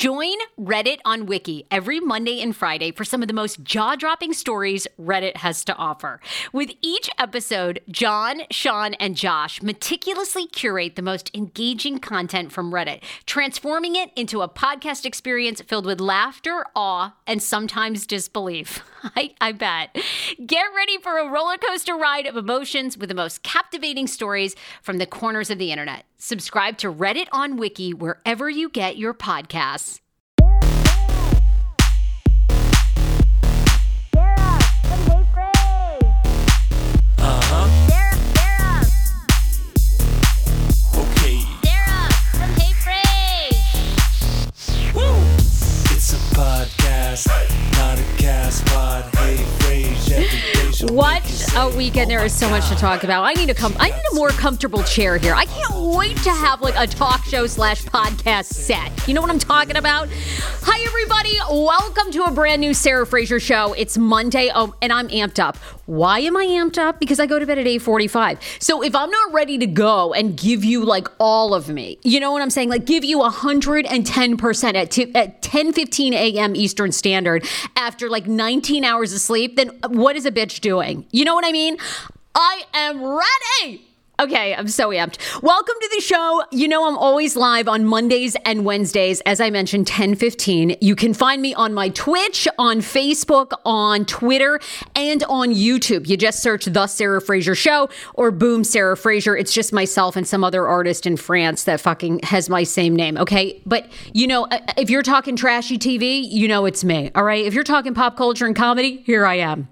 Join Reddit on Wiki every Monday and Friday for some of the most jaw dropping stories Reddit has to offer. With each episode, John, Sean, and Josh meticulously curate the most engaging content from Reddit, transforming it into a podcast experience filled with laughter, awe, and sometimes disbelief. I, I bet. Get ready for a roller coaster ride of emotions with the most captivating stories from the corners of the internet. Subscribe to Reddit on Wiki wherever you get your podcasts. What a weekend! There is so much to talk about. I need a com- I need a more comfortable chair here. I can't wait to have like a talk show slash podcast set. You know what I'm talking about? Hi everybody, welcome to a brand new Sarah Fraser show. It's Monday, oh, and I'm amped up. Why am I amped up? Because I go to bed at 8:45. So if I'm not ready to go and give you like all of me, you know what I'm saying? Like give you 110 percent at t- at 10:15 a.m. Eastern Standard after like 19 hours of sleep, then what is a bitch doing? You know what I mean? I am ready. Okay, I'm so amped. Welcome to the show. You know I'm always live on Mondays and Wednesdays, as I mentioned, 10:15. You can find me on my Twitch, on Facebook, on Twitter, and on YouTube. You just search The Sarah Fraser Show or Boom Sarah Fraser. It's just myself and some other artist in France that fucking has my same name, okay? But you know, uh, if you're talking trashy TV, you know it's me, all right? If you're talking pop culture and comedy, here I am.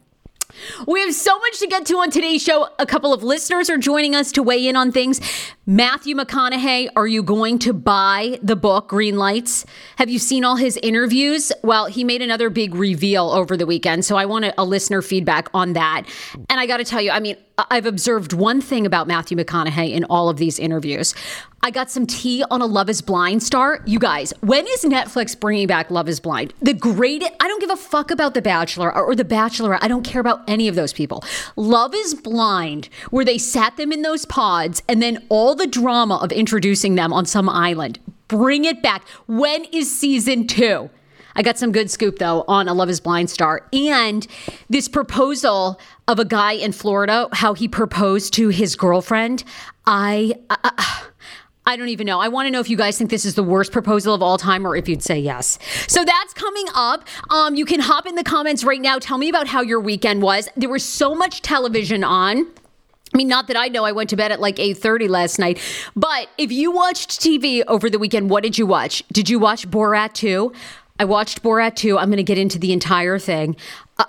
We have so much to get to on today's show. A couple of listeners are joining us to weigh in on things. Matthew McConaughey, are you going to buy the book Green Lights? Have you seen all his interviews? Well, he made another big reveal over the weekend, so I want a, a listener feedback on that. And I got to tell you, I mean, I've observed one thing about Matthew McConaughey in all of these interviews. I got some tea on a Love is Blind star. You guys, when is Netflix bringing back Love is Blind? The greatest, I don't give a fuck about The Bachelor or, or The Bachelorette. I don't care about any of those people. Love is Blind, where they sat them in those pods and then all the drama of introducing them on some island. Bring it back. When is season two? I got some good scoop though on a Love is Blind star and this proposal of a guy in Florida, how he proposed to his girlfriend. I, I, I don't even know. I want to know if you guys think this is the worst proposal of all time or if you'd say yes. So that's coming up. Um, you can hop in the comments right now. Tell me about how your weekend was. There was so much television on. I mean, not that I know. I went to bed at like 8:30 last night. But if you watched TV over the weekend, what did you watch? Did you watch Borat 2? I watched Borat 2. I'm going to get into the entire thing. Uh,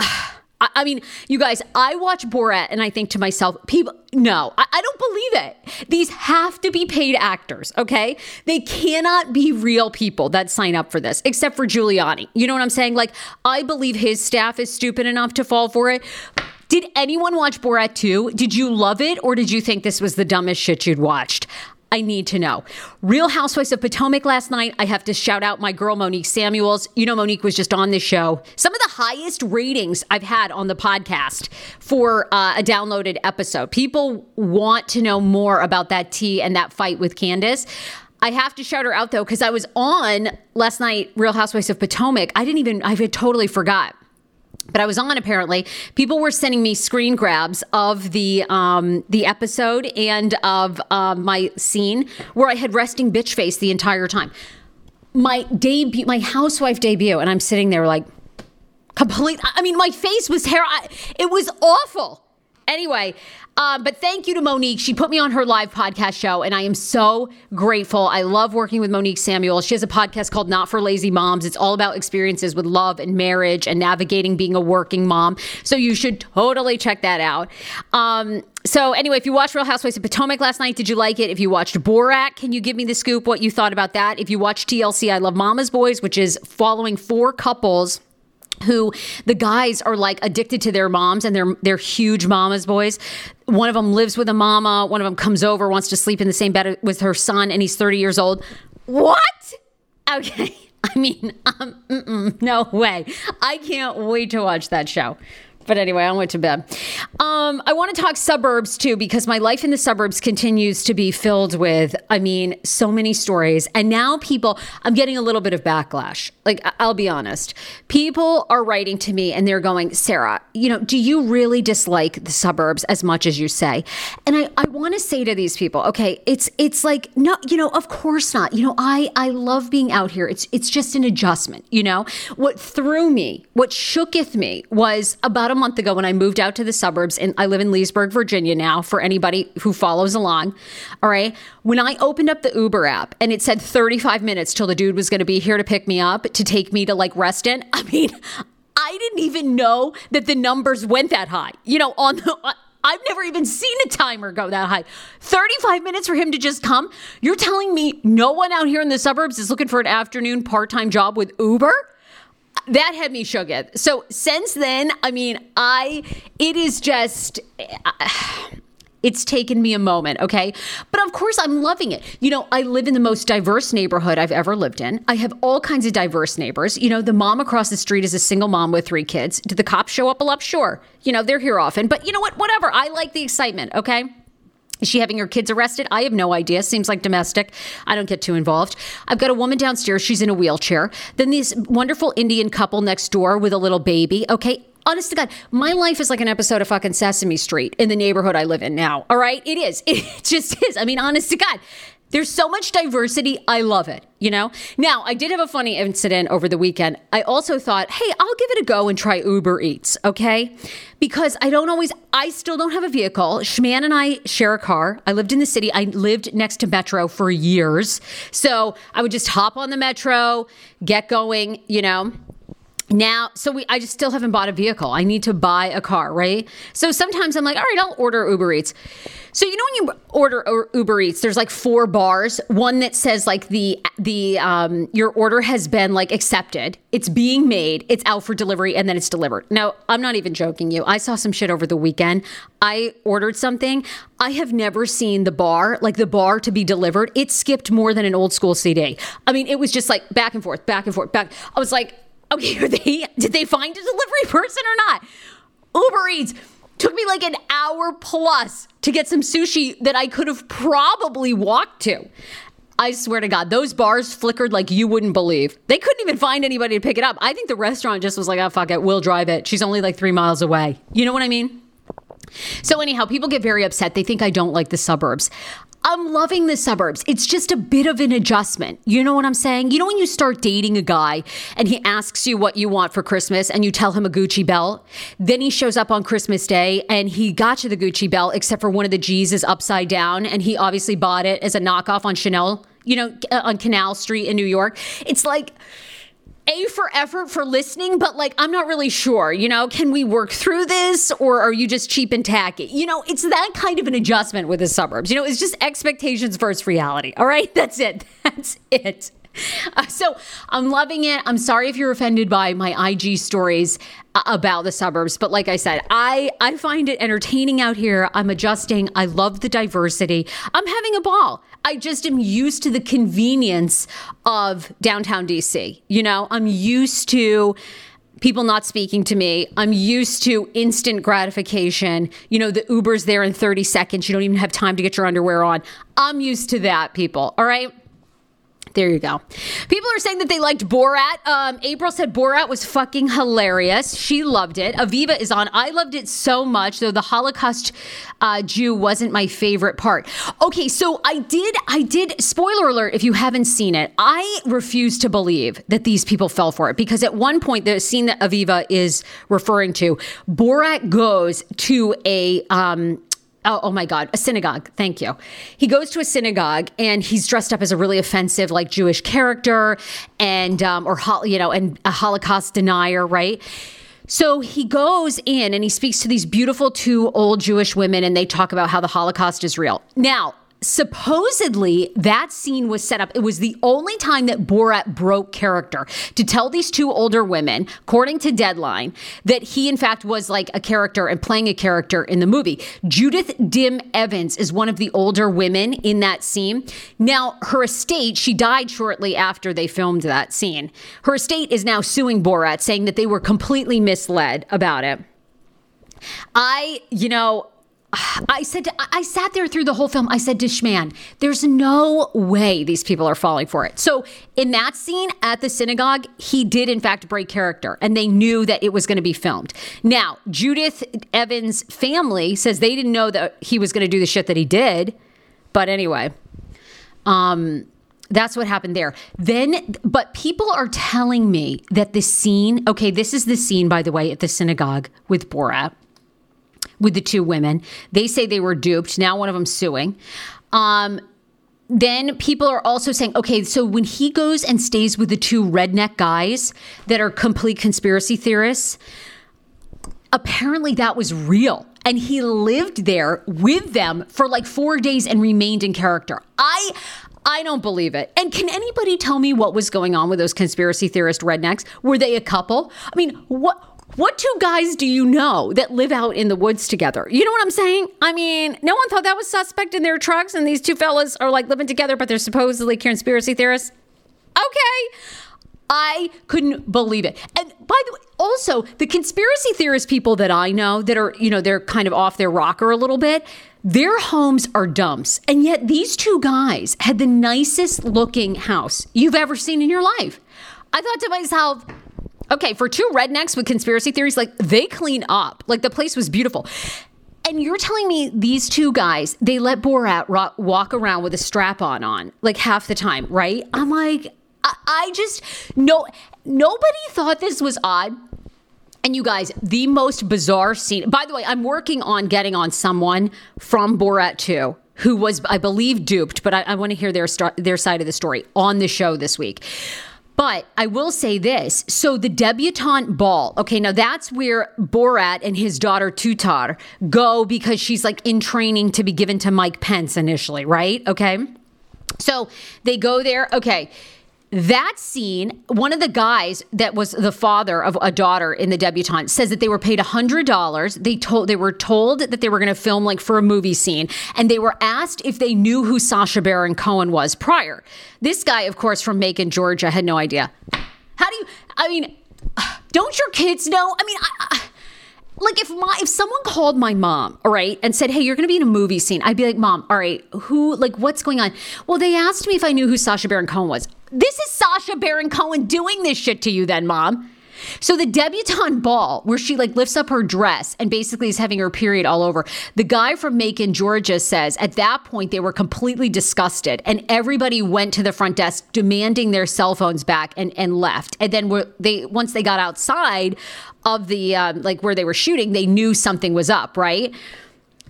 I, mean, you guys, I watch Borat and I think to myself, people, no, I, I don't believe it. These have to be paid actors, okay? They cannot be real people that sign up for this, except for Giuliani. You know what I'm saying? Like, I believe his staff is stupid enough to fall for it. Did anyone watch Borat 2? Did you love it or did you think this was the dumbest shit you'd watched? I need to know. Real Housewives of Potomac last night. I have to shout out my girl Monique Samuels. You know, Monique was just on this show. Some of the highest ratings I've had on the podcast for uh, a downloaded episode. People want to know more about that tea and that fight with Candace. I have to shout her out though, because I was on last night, Real Housewives of Potomac. I didn't even, I had totally forgot but I was on apparently. People were sending me screen grabs of the um, the episode and of uh, my scene where I had resting bitch face the entire time. My debut, my housewife debut, and I'm sitting there like complete. I mean, my face was hair. It was awful. Anyway, um, but thank you to Monique. She put me on her live podcast show, and I am so grateful. I love working with Monique Samuel. She has a podcast called Not for Lazy Moms. It's all about experiences with love and marriage and navigating being a working mom. So you should totally check that out. Um, so anyway, if you watched Real Housewives of Potomac last night, did you like it? If you watched Borat, can you give me the scoop what you thought about that? If you watched TLC, I Love Mama's Boys, which is following four couples who the guys are like addicted to their moms and they're they're huge mama's boys. One of them lives with a mama, one of them comes over wants to sleep in the same bed with her son and he's 30 years old. What? Okay. I mean, um, no way. I can't wait to watch that show. But anyway, I went to bed. Um, I want to talk suburbs too, because my life in the suburbs continues to be filled with, I mean, so many stories. And now people, I'm getting a little bit of backlash. Like, I'll be honest. People are writing to me and they're going, Sarah, you know, do you really dislike the suburbs as much as you say? And I, I want to say to these people, okay, it's it's like, no, you know, of course not. You know, I I love being out here. It's it's just an adjustment, you know. What threw me, what shooketh me was about a month ago when I moved out to the suburbs, and I live in Leesburg, Virginia now, for anybody who follows along. All right. When I opened up the Uber app and it said 35 minutes till the dude was going to be here to pick me up to take me to like Reston, I mean, I didn't even know that the numbers went that high. You know, on the. I've never even seen a timer go that high. 35 minutes for him to just come. You're telling me no one out here in the suburbs is looking for an afternoon part time job with Uber? That had me shook it. So since then, I mean, I it is just it's taken me a moment, okay? But of course, I'm loving it. You know, I live in the most diverse neighborhood I've ever lived in. I have all kinds of diverse neighbors. You know, the mom across the street is a single mom with three kids. Do the cops show up a lot? Sure. You know, they're here often. But you know what? Whatever. I like the excitement, okay? Is she having her kids arrested? I have no idea. Seems like domestic. I don't get too involved. I've got a woman downstairs. She's in a wheelchair. Then this wonderful Indian couple next door with a little baby. Okay. Honest to God, my life is like an episode of fucking Sesame Street in the neighborhood I live in now. All right. It is. It just is. I mean, honest to God. There's so much diversity. I love it, you know? Now, I did have a funny incident over the weekend. I also thought, hey, I'll give it a go and try Uber Eats, okay? Because I don't always, I still don't have a vehicle. Schman and I share a car. I lived in the city. I lived next to Metro for years. So I would just hop on the Metro, get going, you know? Now, so we, I just still haven't bought a vehicle. I need to buy a car, right? So sometimes I'm like, all right, I'll order Uber Eats. So you know when you order Uber Eats, there's like four bars. One that says like the the um, your order has been like accepted. It's being made. It's out for delivery, and then it's delivered. Now I'm not even joking you. I saw some shit over the weekend. I ordered something. I have never seen the bar like the bar to be delivered. It skipped more than an old school CD. I mean, it was just like back and forth, back and forth, back. I was like, okay, they did they find a delivery person or not? Uber Eats Took me like an hour plus to get some sushi that I could have probably walked to. I swear to God, those bars flickered like you wouldn't believe. They couldn't even find anybody to pick it up. I think the restaurant just was like, oh, fuck it, we'll drive it. She's only like three miles away. You know what I mean? So, anyhow, people get very upset. They think I don't like the suburbs. I'm loving the suburbs. It's just a bit of an adjustment. You know what I'm saying? You know, when you start dating a guy and he asks you what you want for Christmas and you tell him a Gucci belt, then he shows up on Christmas Day and he got you the Gucci belt, except for one of the G's is upside down. And he obviously bought it as a knockoff on Chanel, you know, uh, on Canal Street in New York. It's like, a for effort for listening, but like, I'm not really sure. You know, can we work through this or are you just cheap and tacky? You know, it's that kind of an adjustment with the suburbs. You know, it's just expectations versus reality. All right. That's it. That's it. Uh, so I'm loving it. I'm sorry if you're offended by my IG stories uh, about the suburbs, but like I said, I I find it entertaining out here. I'm adjusting. I love the diversity. I'm having a ball. I just am used to the convenience of downtown DC. You know, I'm used to people not speaking to me. I'm used to instant gratification. You know, the Uber's there in 30 seconds. You don't even have time to get your underwear on. I'm used to that, people. All right. There you go. People are saying that they liked Borat. Um, April said Borat was fucking hilarious. She loved it. Aviva is on. I loved it so much, though the Holocaust uh, Jew wasn't my favorite part. Okay, so I did, I did, spoiler alert if you haven't seen it, I refuse to believe that these people fell for it because at one point, the scene that Aviva is referring to, Borat goes to a, um, Oh, oh, my God, a synagogue. Thank you. He goes to a synagogue and he's dressed up as a really offensive, like Jewish character, and um, or you know, and a Holocaust denier, right? So he goes in and he speaks to these beautiful two old Jewish women, and they talk about how the Holocaust is real. Now, supposedly that scene was set up. It was the only time that Borat broke character to tell these two older women, according to Deadline, that he in fact was like a character and playing a character in the movie. Judith Dim Evans is one of the older women in that scene. Now, her estate, she died shortly after they filmed that scene. Her estate is now suing Borat, saying that they were completely misled about it. I, you know, I said, I sat there through the whole film. I said to Schman, there's no way these people are falling for it. So, in that scene at the synagogue, he did, in fact, break character, and they knew that it was going to be filmed. Now, Judith Evans' family says they didn't know that he was going to do the shit that he did. But anyway, um, that's what happened there. Then, but people are telling me that the scene, okay, this is the scene, by the way, at the synagogue with Borat with the two women. They say they were duped. Now one of them suing. Um, then people are also saying, okay, so when he goes and stays with the two redneck guys that are complete conspiracy theorists, apparently that was real. And he lived there with them for like four days and remained in character. I I don't believe it. And can anybody tell me what was going on with those conspiracy theorist rednecks? Were they a couple? I mean, what what two guys do you know that live out in the woods together? You know what I'm saying? I mean, no one thought that was suspect in their trucks, and these two fellas are like living together, but they're supposedly conspiracy theorists. Okay. I couldn't believe it. And by the way, also the conspiracy theorist people that I know that are, you know, they're kind of off their rocker a little bit, their homes are dumps. And yet these two guys had the nicest looking house you've ever seen in your life. I thought to myself, Okay, for two rednecks with conspiracy theories, like they clean up. Like the place was beautiful. And you're telling me these two guys, they let Borat walk around with a strap on on like half the time, right? I'm like, I, I just no nobody thought this was odd. And you guys, the most bizarre scene. By the way, I'm working on getting on someone from Borat 2 who was, I believe, duped, but I, I want to hear their star- their side of the story on the show this week. But I will say this. So the debutante ball, okay, now that's where Borat and his daughter Tutar go because she's like in training to be given to Mike Pence initially, right? Okay. So they go there. Okay that scene, one of the guys that was the father of a daughter in the debutante says that they were paid $100. They told they were told that they were going to film like for a movie scene and they were asked if they knew who Sacha Baron Cohen was prior. This guy of course from Macon, Georgia had no idea. How do you I mean, don't your kids know? I mean, I, I like if my if someone called my mom all right and said hey you're gonna be in a movie scene i'd be like mom all right who like what's going on? Well they asked me if i knew who Sacha Baron Cohen was. This is Sacha Baron Cohen doing this shit to you then mom so the debutante ball, where she like lifts up her dress and basically is having her period all over. The guy from Macon, Georgia says at that point they were completely disgusted and everybody went to the front desk demanding their cell phones back and, and left. And then were they once they got outside, of the um, like where they were shooting, they knew something was up, right?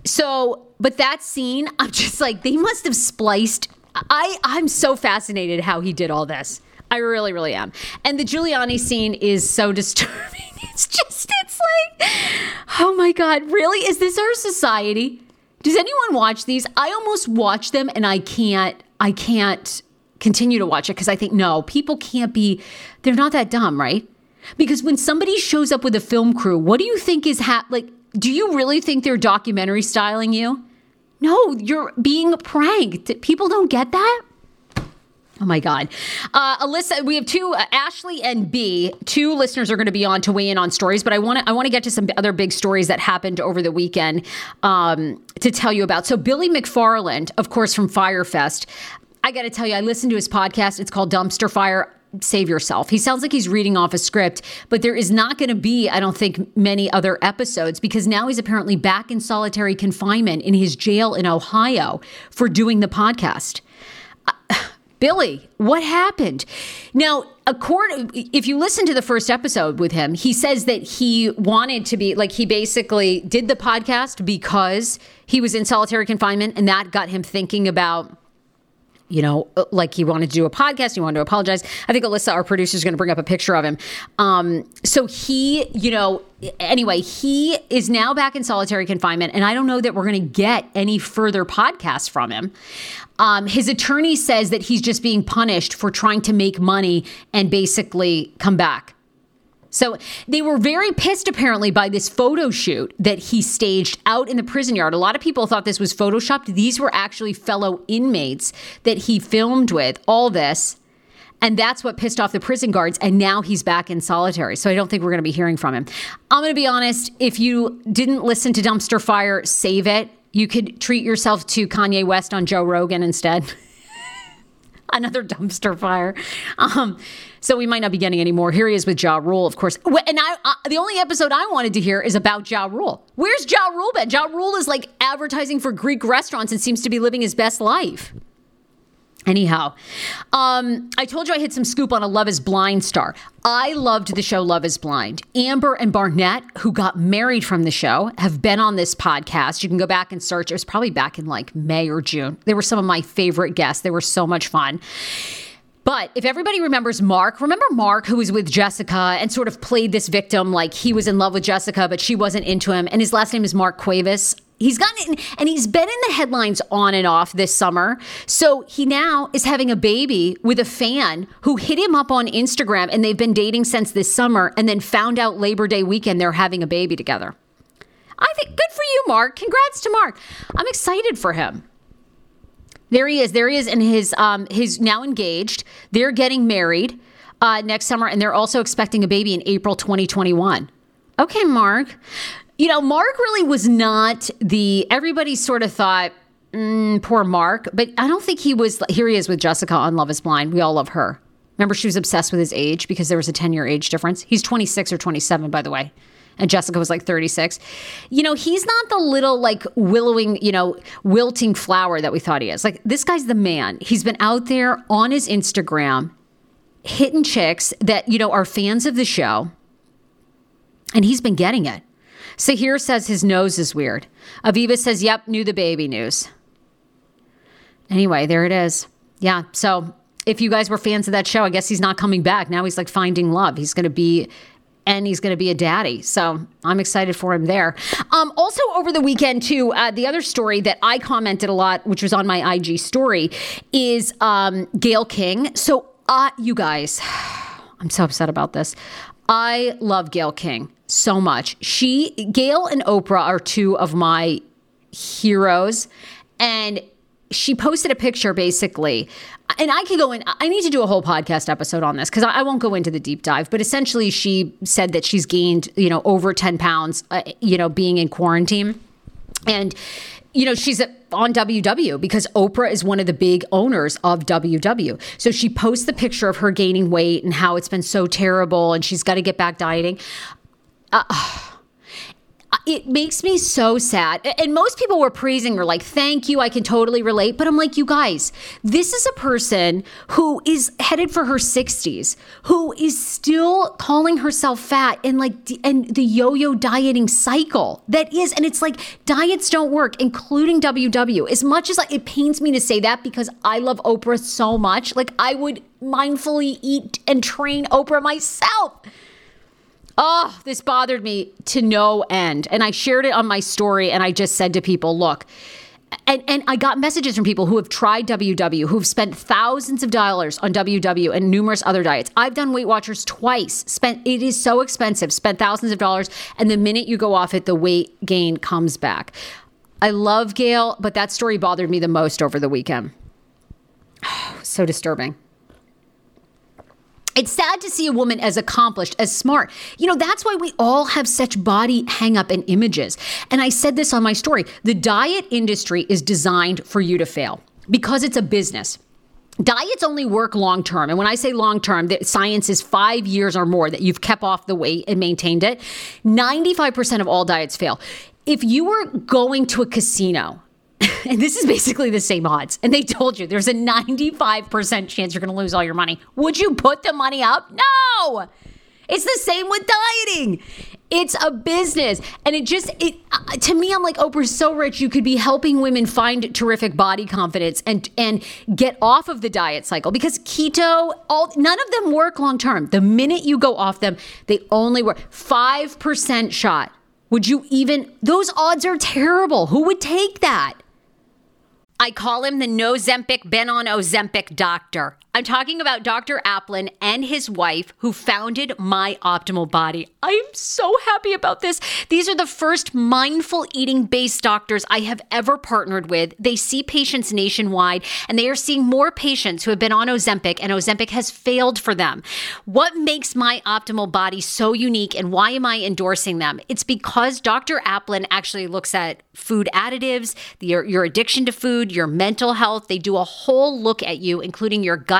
So, but that scene, I'm just like, they must have spliced. I I'm so fascinated how he did all this. I really, really am. And the Giuliani scene is so disturbing. It's just, it's like, oh my God, really? Is this our society? Does anyone watch these? I almost watch them and I can't, I can't continue to watch it because I think, no, people can't be, they're not that dumb, right? Because when somebody shows up with a film crew, what do you think is hap- like? Do you really think they're documentary styling you? No, you're being pranked. People don't get that. Oh my God. Uh, Alyssa, we have two, uh, Ashley and B, two listeners are going to be on to weigh in on stories, but I want to I want to get to some other big stories that happened over the weekend um, to tell you about. So Billy McFarland, of course, from Fyre Fest, I got to tell you, I listened to his podcast. It's called Dumpster Fire save yourself. He sounds like he's reading off a script, but there is not going to be, I don't think, many other episodes because now he's apparently back in solitary confinement in his jail in Ohio for doing the podcast. Uh, Billy, what happened? Now, according, if you listen to the first episode with him, he says that he wanted to be like he basically did the podcast because he was in solitary confinement, and that got him thinking about you know, uh, like he wanted to do a podcast, he wanted to apologize. I think Alyssa, our producer, is going to bring up a picture of him. Um, so he, you know, anyway, he is now back in solitary confinement, and I don't know that we're going to get any further podcasts from him. Um, his attorney says that he's just being punished for trying to make money and basically come back. So they were very pissed apparently by this photo shoot that he staged out in the prison yard. A lot of people thought this was photoshopped. These were actually fellow inmates that he filmed with, all this. And that's what pissed off the prison guards. And now he's back in solitary. So I don't think we're going to be hearing from him. I'm going to be honest. If you didn't listen to Dumpster Fire, save it. You could treat yourself to Kanye West on Joe Rogan instead. Another dumpster fire. Um, so we might not be getting any more. Here he is with Ja Rule, of course. And I, uh, the only episode I wanted to hear is about Ja Rule. Where's Ja Rule been? Ja Rule is like advertising for Greek restaurants and seems to be living his best life. Anyhow, um, I told you I had some scoop on a Love is Blind star. I loved the show Love is Blind. Amber and Barnett, who got married from the show, have been on this podcast. You can go back and search. It was probably back in like May or June. They were some of my favorite guests. They were so much fun. But if everybody remembers Mark, remember Mark who was with Jessica and sort of played this victim like he was in love with Jessica, but she wasn't into him. And his last name is Mark Cuevas. He's gotten and he's been in the headlines on and off this summer. So he now is having a baby with a fan who hit him up on Instagram and they've been dating since this summer and then found out Labor Day weekend they're having a baby together. I think good for you, Mark. Congrats to Mark. I'm excited for him. There he is. There he is, and his um he's now engaged. They're getting married uh, next summer, and they're also expecting a baby in April 2021. Okay, Mark you know, Mark really was not the, everybody sort of thought, mm, poor Mark, but I don't think he was, here he is with Jessica on Love is Blind. We all love her. Remember, she was obsessed with his age because there was a 10 year age difference. He's 26 or 27, by the way. And Jessica was like 36. You know, he's not the little like willowing, you know, wilting flower that we thought he is. Like, this guy's the man. He's been out there on his Instagram hitting chicks that, you know, are fans of the show. And he's been getting it. Sahir says his nose is weird. Aviva says, yep, knew the baby news. Anyway, there it is. Yeah. So if you guys were fans of that show, I guess he's not coming back. Now he's like finding love. He's going to be and he's going to be a daddy. So I'm excited for him there. Um, also, over the weekend, too, uh, the other story that I commented a lot, which was on my IG story, is um, Gayle King. So, uh, you guys, I'm so upset about this. I love Gayle King so much. She, Gayle and Oprah are two of my heroes. And she posted a picture basically, and I could go in, I need to do a whole podcast episode on this because I, won't go into the deep dive, but essentially she said that she's gained, you know, over 10 pounds, uh, you know, being in quarantine. And you know, she's on WW because Oprah is one of the big owners of WW. So she posts the picture of her gaining weight and how it's been so terrible and she's got to get back dieting. Uh, it makes me so sad. And most people were praising her, like, thank you, I can totally relate. But I'm like, you guys, this is a person who is headed for her 60s, who is still calling herself fat and like, and the yo yo dieting cycle that is. And it's like, diets don't work, including WW. As much as like, it pains me to say that because I love Oprah so much, like, I would mindfully eat and train Oprah myself. Oh, this bothered me to no end. And I shared it on my story and I just said to people, look, and, and I got messages from people who have tried WW, who've spent thousands of dollars on WW and numerous other diets. I've done Weight Watchers twice. Spent it is so expensive. Spent thousands of dollars, and the minute you go off it, the weight gain comes back. I love Gayle, but that story bothered me the most over the weekend. so disturbing. It's sad to see a woman as accomplished, as smart. You know, that's why we all have such body hang up and images. And I said this on my story the diet industry is designed for you to fail because it's a business. Diets only work long term. And when I say long term, the science is five years or more that you've kept off the weight and maintained it. 95% of all diets fail. If you were going to a casino, and this is basically the same odds, and they told you there's a 95% chance you're going to lose all your money, would you put the money up? No! It's the same with dieting. It's a business. And it just, it uh, to me, I'm like, Oprah's so rich. You could be helping women find terrific body confidence and and get off of the diet cycle because keto, all none of them work long term. The minute you go off them, they only work. Five percent shot. Would you even those odds are terrible. Who would take that? I call him the no Zempic Ben on Ozempic doctor. I'm talking about Dr. Aplin and his wife who founded My Optimal Body. I am so happy about this. These are the first mindful eating based doctors I have ever partnered with. They see patients nationwide and they are seeing more patients who have been on Ozempic and Ozempic has failed for them. What makes My Optimal Body so unique and why am I endorsing them? It's because Dr. Aplin actually looks at food additives, your, your addiction to food, your mental health. They do a whole look at you, including your gut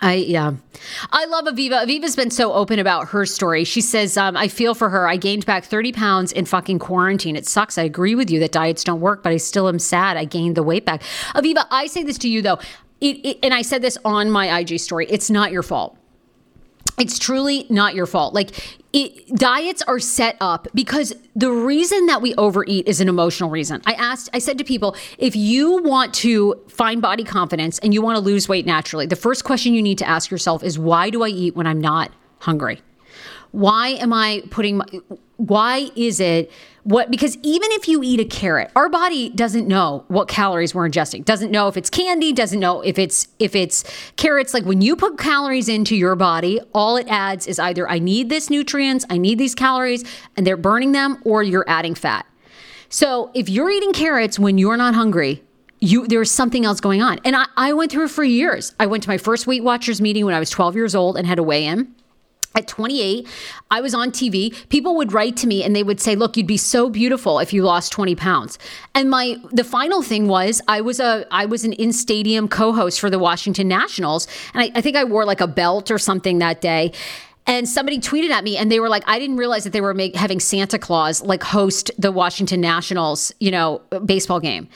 I yeah, I love Aviva. Aviva's been so open about her story. She says, um, "I feel for her. I gained back thirty pounds in fucking quarantine. It sucks. I agree with you that diets don't work, but I still am sad. I gained the weight back." Aviva, I say this to you though, it, it, and I said this on my IG story. It's not your fault it's truly not your fault. Like it, diets are set up because the reason that we overeat is an emotional reason. I asked, I said to people, if you want to find body confidence and you want to lose weight naturally, the first question you need to ask yourself is why do I eat when I'm not hungry? Why am I putting my, why is it what because even if you eat a carrot our body doesn't know what calories we're ingesting. Doesn't know if it's candy doesn't know if it's if it's carrots. Like when you put calories into your body all it adds is either i need this nutrients i need these calories and they're burning them or you're adding fat. So if you're eating carrots when you're not hungry you there's something else going on. And I, I went through it for years. I went to my first weight watchers meeting when i was 12 years old and had to weigh in at 28, I was on TV. People would write to me and they would say, "Look, you'd be so beautiful if you lost 20 pounds." And my the final thing was I was a I was an in stadium co-host for the Washington Nationals, and I, I think I wore like a belt or something that day. And somebody tweeted at me and they were like, I didn't realize that they were make, having Santa Claus like host the Washington Nationals, you know, baseball game.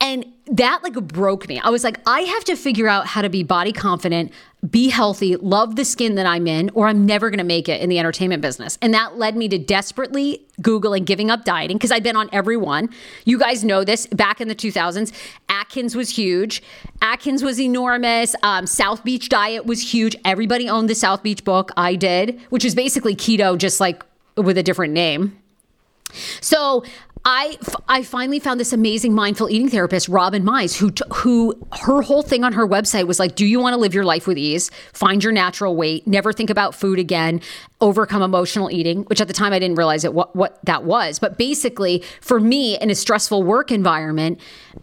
And that like broke me. I was like, I have to figure out how to be body confident, be healthy, love the skin that I'm in, or I'm never going to make it in the entertainment business. And that led me to desperately Googling giving up dieting because I've been on every one. You guys know this back in the 2000s. Atkins was huge, Atkins was enormous. Um, South Beach diet was huge. Everybody owned the South Beach book. I did, which is basically keto, just like with a different name. So I, I finally found this amazing mindful eating therapist, Robin Mize, who who her whole thing on her website was like, "Do you want to live your life with ease? Find your natural weight. Never think about food again. Overcome emotional eating." Which at the time I didn't realize it what what that was, but basically for me in a stressful work environment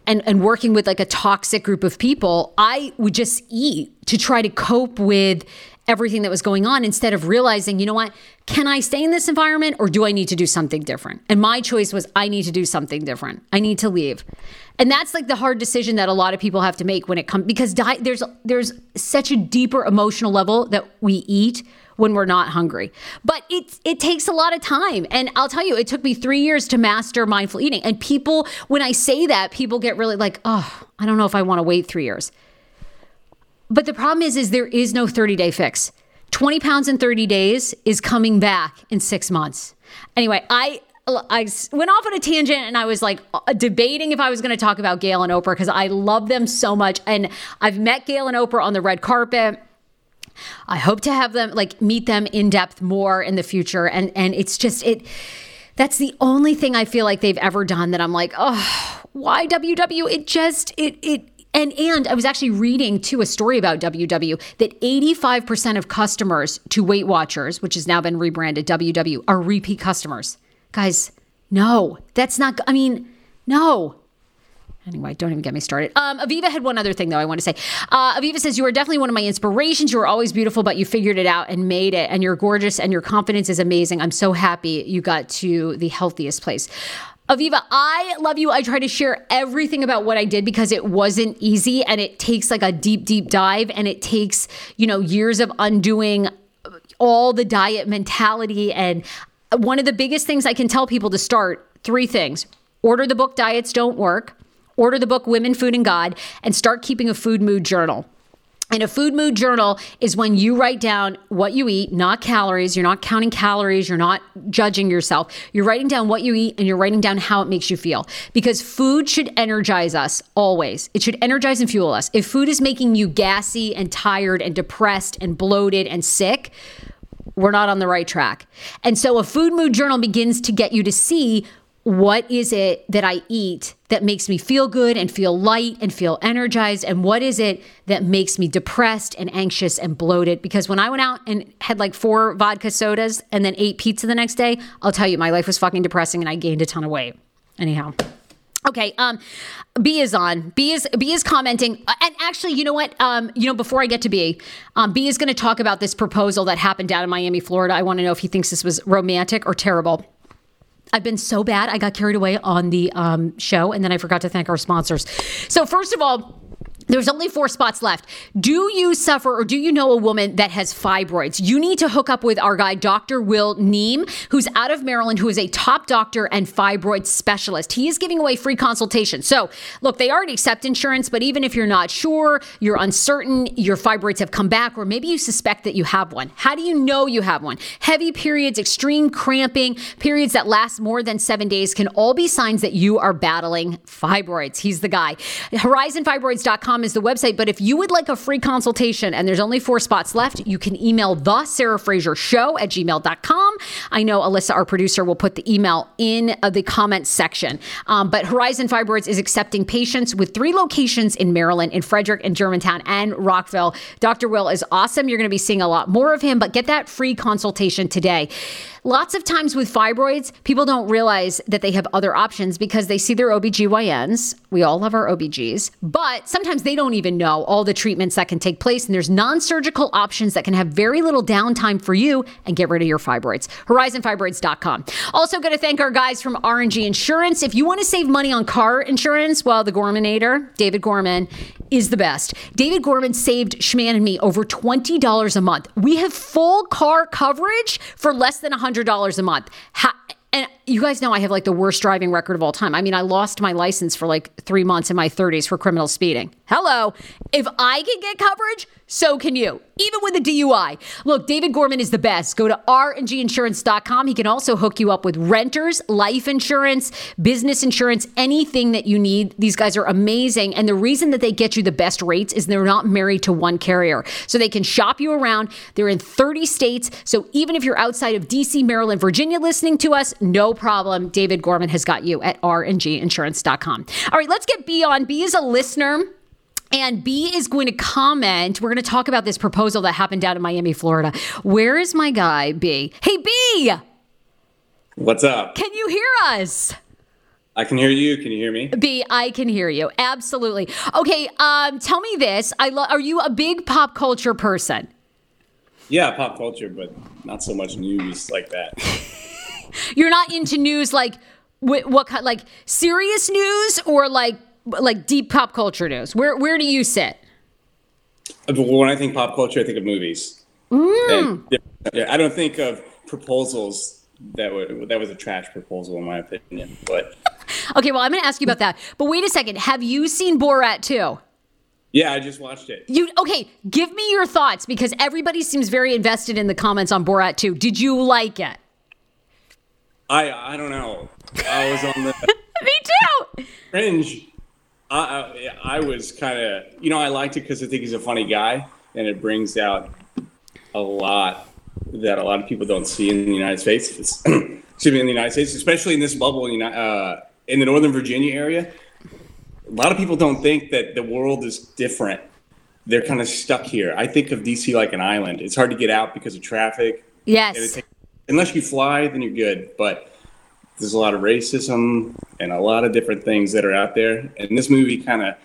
and and working with like a toxic group of people, I would just eat to try to cope with everything that was going on instead of realizing, you know what, can I stay in this environment or do I need to do something different? And my choice was I need to do something different. I need to leave. And that's like the hard decision that a lot of people have to make when it comes because di- there's there's such a deeper emotional level that we eat when we're not hungry. But it it takes a lot of time. And I'll tell you, it took me 3 years to master mindful eating. And people when I say that, people get really like, "Oh, I don't know if I want to wait 3 years." But the problem is, is there is no 30 day fix. 20 pounds in 30 days is coming back in six months. Anyway, I I went off on a tangent and I was like uh, debating if I was going to talk about Gayle and Oprah because I love them so much. And I've met Gayle and Oprah on the red carpet. I hope to have them like meet them in depth more in the future. And and it's just it that's the only thing I feel like they've ever done that I'm like, oh, why WW? It just it it and and I was actually reading too a story about WW that 85% of customers to Weight Watchers, which has now been rebranded WW, are repeat customers. Guys, no, that's not. I mean, no. Anyway, don't even get me started. Um, Aviva had one other thing though I want to say. Uh, Aviva says you are definitely one of my inspirations. You were always beautiful, but you figured it out and made it, and you're gorgeous, and your confidence is amazing. I'm so happy you got to the healthiest place. Aviva, I love you. I try to share everything about what I did because it wasn't easy, and it takes like a deep, deep dive, and it takes you know years of undoing all the diet mentality. And one of the biggest things I can tell people to start three things: order the book "Diets Don't Work." order the book Women, Food, and God, and start keeping a food mood journal. And a food mood journal is when you write down what you eat, not calories. You're not counting calories. You're not judging yourself. You're writing down what you eat and you're writing down how it makes you feel. Because food should energize us always. It should energize and fuel us. If food is making you gassy and tired and depressed and bloated and sick, we're not on the right track. And so a food mood journal begins to get you to see what is it that I eat that makes me feel good and feel light and feel energized? And what is it that makes me depressed and anxious and bloated? Because when I went out and had like four vodka sodas and then ate pizza the next day, I'll tell you, my life was fucking depressing and I gained a ton of weight. Anyhow. Okay, um, B is on. B is B is commenting, Uh, and actually, you know what? Um, you know, before I get to B, um, B is going to talk about this proposal that happened down in Miami, Florida. I want to know if he thinks this was romantic or terrible. I've been so bad. I got carried away on the um, show, and then I forgot to thank our sponsors. So, first of all, there's only four spots left. Do you suffer or do you know a woman that has fibroids? You need to hook up with our guy, Dr. Will Neem, who's out of Maryland, who is a top doctor and fibroid specialist. He is giving away free consultation. So, look, they already accept insurance, but even if you're not sure, you're uncertain, your fibroids have come back, or maybe you suspect that you have one. How do you know you have one? Heavy periods, extreme cramping, periods that last more than seven days can all be signs that you are battling fibroids. He's the guy. HorizonFibroids.com is the website, but if you would like a free consultation and there's only four spots left, you can email the Sarah Fraser Show at gmail.com. I know Alyssa, our producer, will put the email in uh, the comments section. Um, but Horizon Fibroids is accepting patients with three locations in Maryland, in Frederick, and Germantown, and Rockville. Dr. Will is awesome. You're going to be seeing a lot more of him, but get that free consultation today. Lots of times with fibroids, people don't realize that they have other options because they see their OBGYNs. We all love our OBGs, but sometimes they don't even know all the treatments that can take place. And there's non surgical options that can have very little downtime for you and get rid of your fibroids. HorizonFibroids.com. Also, going to thank our guys from RNG Insurance. If you want to save money on car insurance, well, the Gormanator, David Gorman, is the best. David Gorman saved Schman and me over $20 a month. We have full car coverage for less than $100 a month. And you guys know I have like the worst driving record of all time. I mean, I lost my license for like three months in my 30s for criminal speeding. Hello. If I can get coverage, so can you, even with a DUI. Look, David Gorman is the best. Go to randginsurance.com. He can also hook you up with renters, life insurance, business insurance, anything that you need. These guys are amazing. And the reason that they get you the best rates is they're not married to one carrier. So they can shop you around. They're in 30 states. So even if you're outside of DC, Maryland, Virginia listening to us, no problem. David Gorman has got you at randginsurance.com. All right, let's get B on. B is a listener. And B is going to comment. We're going to talk about this proposal that happened down in Miami, Florida. Where is my guy, B? Hey, B, What's up? can you hear us? I can hear you. Can you hear me? B, I can hear you. Absolutely. Okay, um, tell me this. I lo- are you a big pop culture person? Yeah, pop culture, but not so much news like that. You're not into news like wh- what kind like serious news or like like deep pop culture news? Where where do you sit? Uh, when I think pop culture, I think of movies. Mm. And, yeah, I don't think of proposals that were that was a trash proposal in my opinion. But Okay, well, I'm going to ask you about that. But wait a second. Have you seen Borat too? yeah, I just watched it. You okay? Give me your thoughts because everybody seems very invested in the comments on Borat too. Did you like it? I I don't know. I was on the Me too. cringe. I I, I was kind of you know I liked it because I think he's a funny guy and it brings out a lot that a lot of people don't see in the United States. It's- Excuse me, in the United States, especially in this bubble, you know, uh, in the Northern Virginia area. A lot of people don't think that the world is different. They're kind of stuck here. I think of DC like an island. It's hard to get out because of traffic. And it Yes. Unless you fly, then you're good. But there's a lot of racism and a lot of different things that are out there, and this movie kind of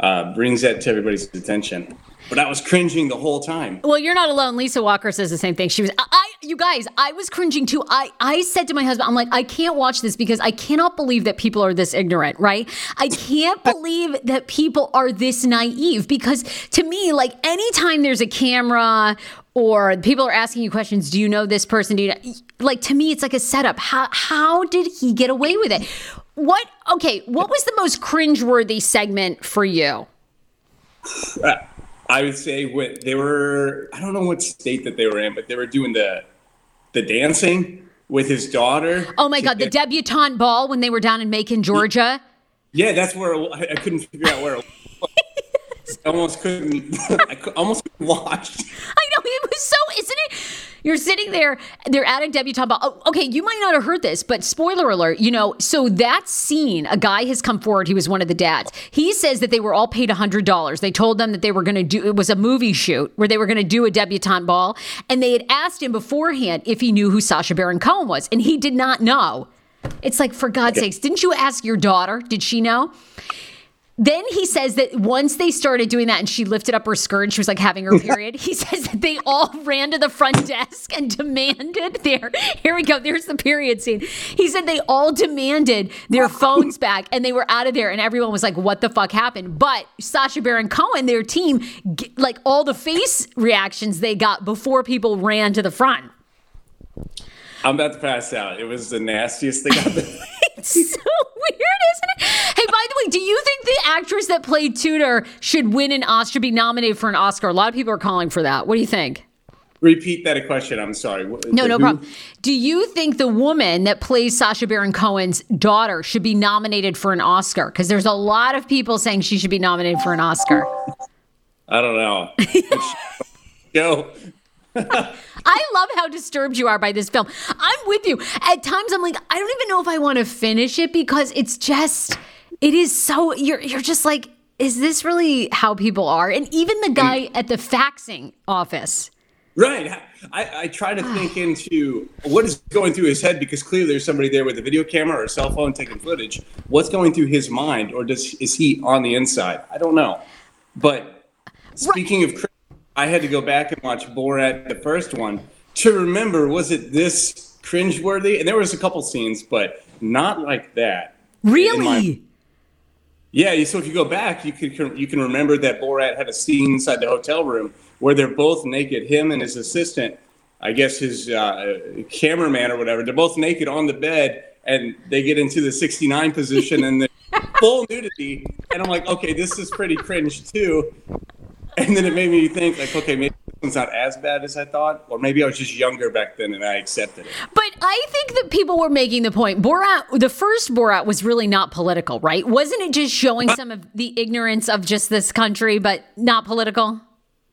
uh, brings that to everybody's attention. But I was cringing the whole time. Well, you're not alone. Lisa Walker says the same thing. She was, I, I- you guys, I was cringing too. I, I said to my husband, I'm like, I can't watch this because I cannot believe that people are this ignorant, right? I can't believe that people are this naive because to me, like anytime there's a camera or people are asking you questions, do you know this person? Do you know? Like to me, it's like a setup. How, how did he get away with it? What, okay, what was the most cringeworthy segment for you? Uh, I would say when they were, I don't know what state that they were in, but they were doing the the dancing with his daughter. Oh my God, the debutante ball when they were down in Macon, Georgia. Yeah, that's where I I couldn't figure out where. It was. I almost couldn't. I almost couldn't watch. I was so, isn't it? You're sitting there, they're at a debutante ball. Oh, okay, you might not have heard this, but spoiler alert, you know, so that scene, a guy has come forward, he was one of the dads. He says that they were all paid $100. They told them that they were going to do, it was a movie shoot where they were going to do a debutante ball. And they had asked him beforehand if he knew who Sacha Baron Cohen was, and he did not know. It's like, for God's sakes, didn't you ask your daughter? Did she know? Then he says that once they started doing that and she lifted up her skirt and she was like having her period, he says that they all ran to the front desk and demanded their, here we go, there's the period scene. He said they all demanded their phones back and they were out of there and everyone was like, what the fuck happened? But Sacha Baron Cohen, their team, like all the face reactions they got before people ran to the front. I'm about to pass out. It was the nastiest thing I've been. It's so weird, isn't it? Hey, by the way, do you think the actress that played Tutar should win an Oscar, should be nominated for an Oscar? A lot of people are calling for that. What do you think? Repeat that question. I'm sorry. No, no who? problem. Do you think the woman that plays Sacha Baron Cohen's daughter should be nominated for an Oscar? Because there's a lot of people saying she should be nominated for an Oscar. I don't know. Go. I love how disturbed you are by this film. I'm with you. At times I'm like, I don't even know if I want to finish it because it's just it is so you're you're just like, is this really how people are? And even the guy at the faxing office. Right. I, I try to think into what is going through his head because clearly there's somebody there with a video camera or a cell phone taking footage. What's going through his mind, or does is he on the inside? I don't know. But speaking of, I had to go back and watch Borat, the first one, to remember was it this cringeworthy? And there was a couple scenes, but not like that. In my- Really? Yeah, so if you go back, you can you can remember that Borat had a scene inside the hotel room where they're both naked, him and his assistant, I guess his uh, cameraman or whatever. They're both naked on the bed, and they get into the 69 position and the full nudity. And I'm like, okay, this is pretty cringe too. And then it made me think, like, okay, maybe it's not as bad as I thought, or maybe I was just younger back then and I accepted it. But I think that people were making the point. Borat, the first Borat was really not political, right? Wasn't it just showing some of the ignorance of just this country, but not political?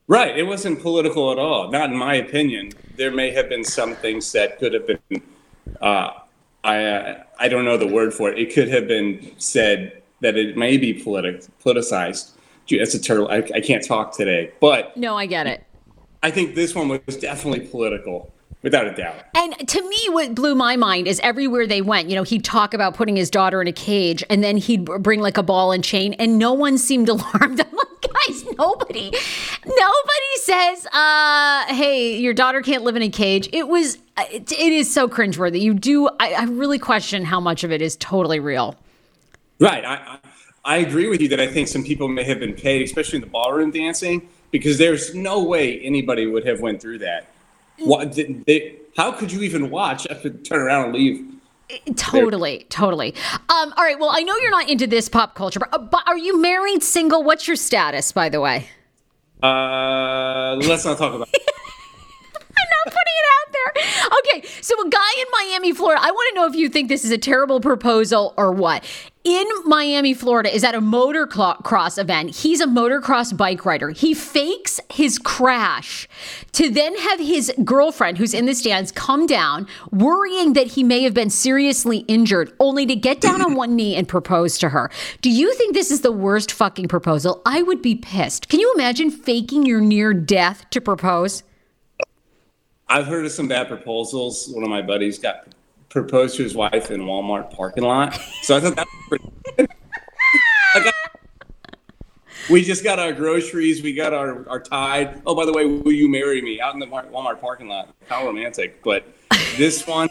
Right. It wasn't political at all. Not in my opinion. There may have been some things that could have been. Uh, I uh, I don't know the word for it. It could have been said that it may be politic politicized. That's a turtle. I, I can't talk today, but No, I get it. I think this one was definitely political, without a doubt. And to me, what blew my mind is everywhere they went, you know, he'd talk about putting his daughter in a cage and then he'd bring like a ball and chain, and no one seemed alarmed. I'm like, guys, nobody, nobody says, uh, hey, your daughter can't live in a cage. It was, it, it is so cringeworthy. You do, I, I really question how much of it is totally real. Right. I, I agree with you that I think some people may have been paid, especially in the ballroom dancing, because there's no way anybody would have went through that. What, they, they, how could you even watch? I could turn around and leave. Totally, totally. Um, all right. Well, I know you're not into this pop culture, but, uh, but are you married, single? What's your status, by the way? Uh, let's not talk about. I'm not putting it out there. Okay, so guy in Miami, Florida. I want to know if you think this is a terrible proposal or what. In Miami, Florida, is at a motocross event. He's a motocross bike rider. He fakes his crash to then have his girlfriend, who's in the stands, come down, worrying that he may have been seriously injured, only to get down on one knee and propose to her. Do you think this is the worst fucking proposal? I would be pissed. Can you imagine faking your near death to propose? I've heard of some bad proposals. One of my buddies got proposed to his wife in Walmart parking lot. So I thought that was pretty got, We just got our groceries. We got our, our tide. Oh, by the way, will you marry me out in the Walmart parking lot? How romantic. But this one,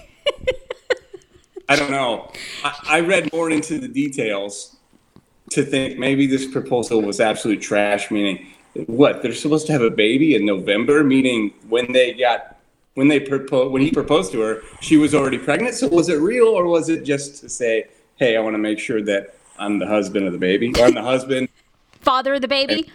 I don't know. I, I read more into the details to think maybe this proposal was absolute trash, meaning what? They're supposed to have a baby in November, meaning when they got when they proposed when he proposed to her, she was already pregnant. So was it real or was it just to say, "Hey, I want to make sure that I'm the husband of the baby or I'm the husband, father of the baby"?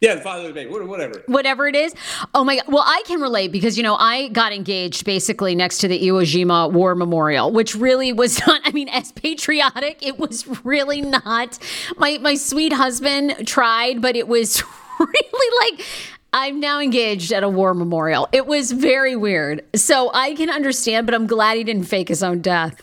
Yeah, the father of the baby, whatever. Whatever it is. Oh my God. Well, I can relate because, you know, I got engaged basically next to the Iwo Jima War Memorial, which really was not, I mean, as patriotic, it was really not. My, my sweet husband tried, but it was really like I'm now engaged at a war memorial. It was very weird. So I can understand, but I'm glad he didn't fake his own death.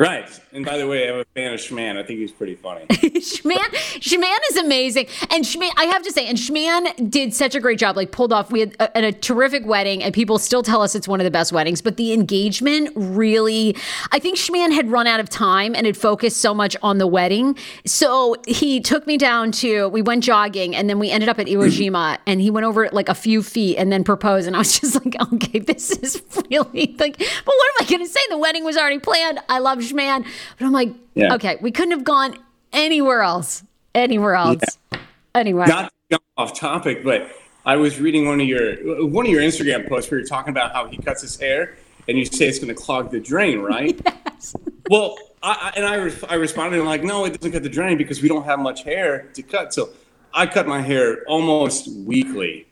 Right. And by the way, I'm a fan of Schman. I think he's pretty funny. Schman, Schman is amazing. And Schman, I have to say, and Schman did such a great job, like pulled off. We had a, a, terrific wedding, and people still tell us it's one of the best weddings. But the engagement really, I think Schman had run out of time and had focused so much on the wedding. So he took me down to, we went jogging, and then we ended up at Iwo Jima, and he went over like a few feet and then proposed. And I was just like, okay, this is really like, but what am I going to say? The wedding was already planned. I love man. But I'm like, yeah. okay, we couldn't have gone anywhere else. Anywhere else. Yeah. Anyway. Not off topic, but I was reading one of your one of your Instagram posts where you're talking about how he cuts his hair and you say it's going to clog the drain, right? Yes. Well, I, and I, re- I responded like, no, it doesn't cut the drain because we don't have much hair to cut. So I cut my hair almost weekly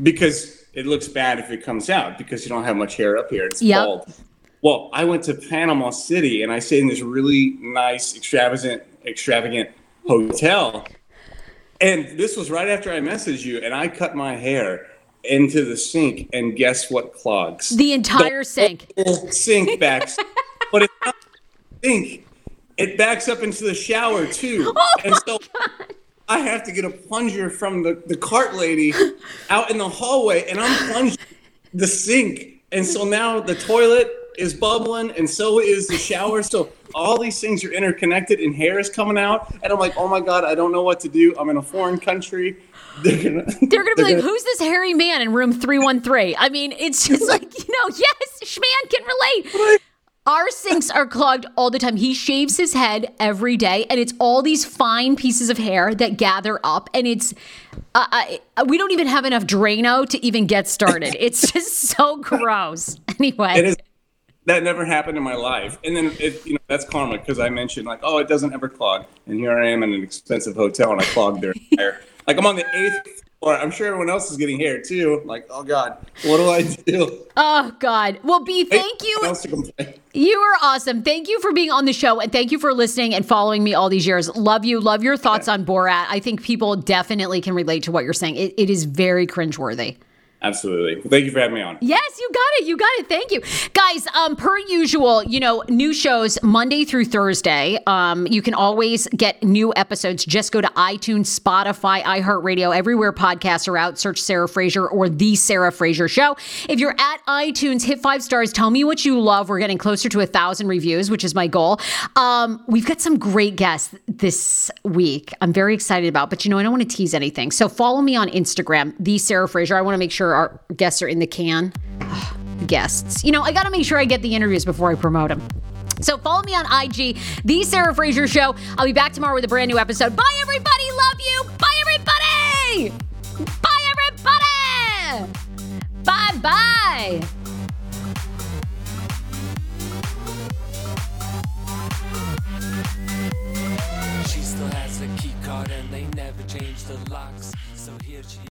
because it looks bad if it comes out because you don't have much hair up here. It's yep. bald. Well, I went to Panama City and I stayed in this really nice, extravagant, extravagant hotel. And this was right after I messaged you, and I cut my hair into the sink, and guess what clogs? The entire the sink. Sink backs, but it's not sink. It backs up into the shower too, oh and so God. I have to get a plunger from the the cart lady out in the hallway, and I'm plunging the sink, and so now the toilet is bubbling, and so is the shower. So all these things are interconnected, and hair is coming out. And I'm like, oh my god, I don't know what to do. I'm in a foreign country. They're gonna, they're gonna be like, gonna... who's this hairy man in room three one three? I mean, it's just like you know, yes, Schman can relate. Our sinks are clogged all the time. He shaves his head every day, and it's all these fine pieces of hair that gather up, and it's uh, I, we don't even have enough Drano to even get started. It's just so gross. Anyway, it is that never happened in my life. And then it, you know that's karma because I mentioned like, oh, it doesn't ever clog, and here I am in an expensive hotel and I clogged their hair. Like I'm on the eighth floor. I'm sure everyone else is getting hair too. Like, oh god, what do I do? Oh god. Well, B, thank you. You are awesome. Thank you for being on the show, and thank you for listening and following me all these years. Love you. Love your thoughts on Borat. I think people definitely can relate to what you're saying. it, it is very cringeworthy. Absolutely. Thank you for having me on. Yes, you got it. You got it. Thank you. Guys, um, per usual, you know, new shows Monday through Thursday. Um, you can always get new episodes. Just go to iTunes, Spotify, iHeartRadio, everywhere podcasts are out. Search Sarah Fraser or The Sarah Fraser Show. If you're at iTunes, hit five stars. Tell me what you love. We're getting closer to a thousand reviews, which is my goal. Um, we've got some great guests this week. I'm very excited about, but you know, I don't want to tease anything. So follow me on Instagram, The Sarah Fraser. I want to make sure sure our guests are in the can. Ugh, guests. You know, I got to make sure I get the interviews before I promote them. So follow me on IG, The Sarah Fraser Show. I'll be back tomorrow with a brand new episode. Bye, everybody. Love you. Bye, everybody. Bye, everybody. Bye bye. She still has the key card and they never change the locks. So here she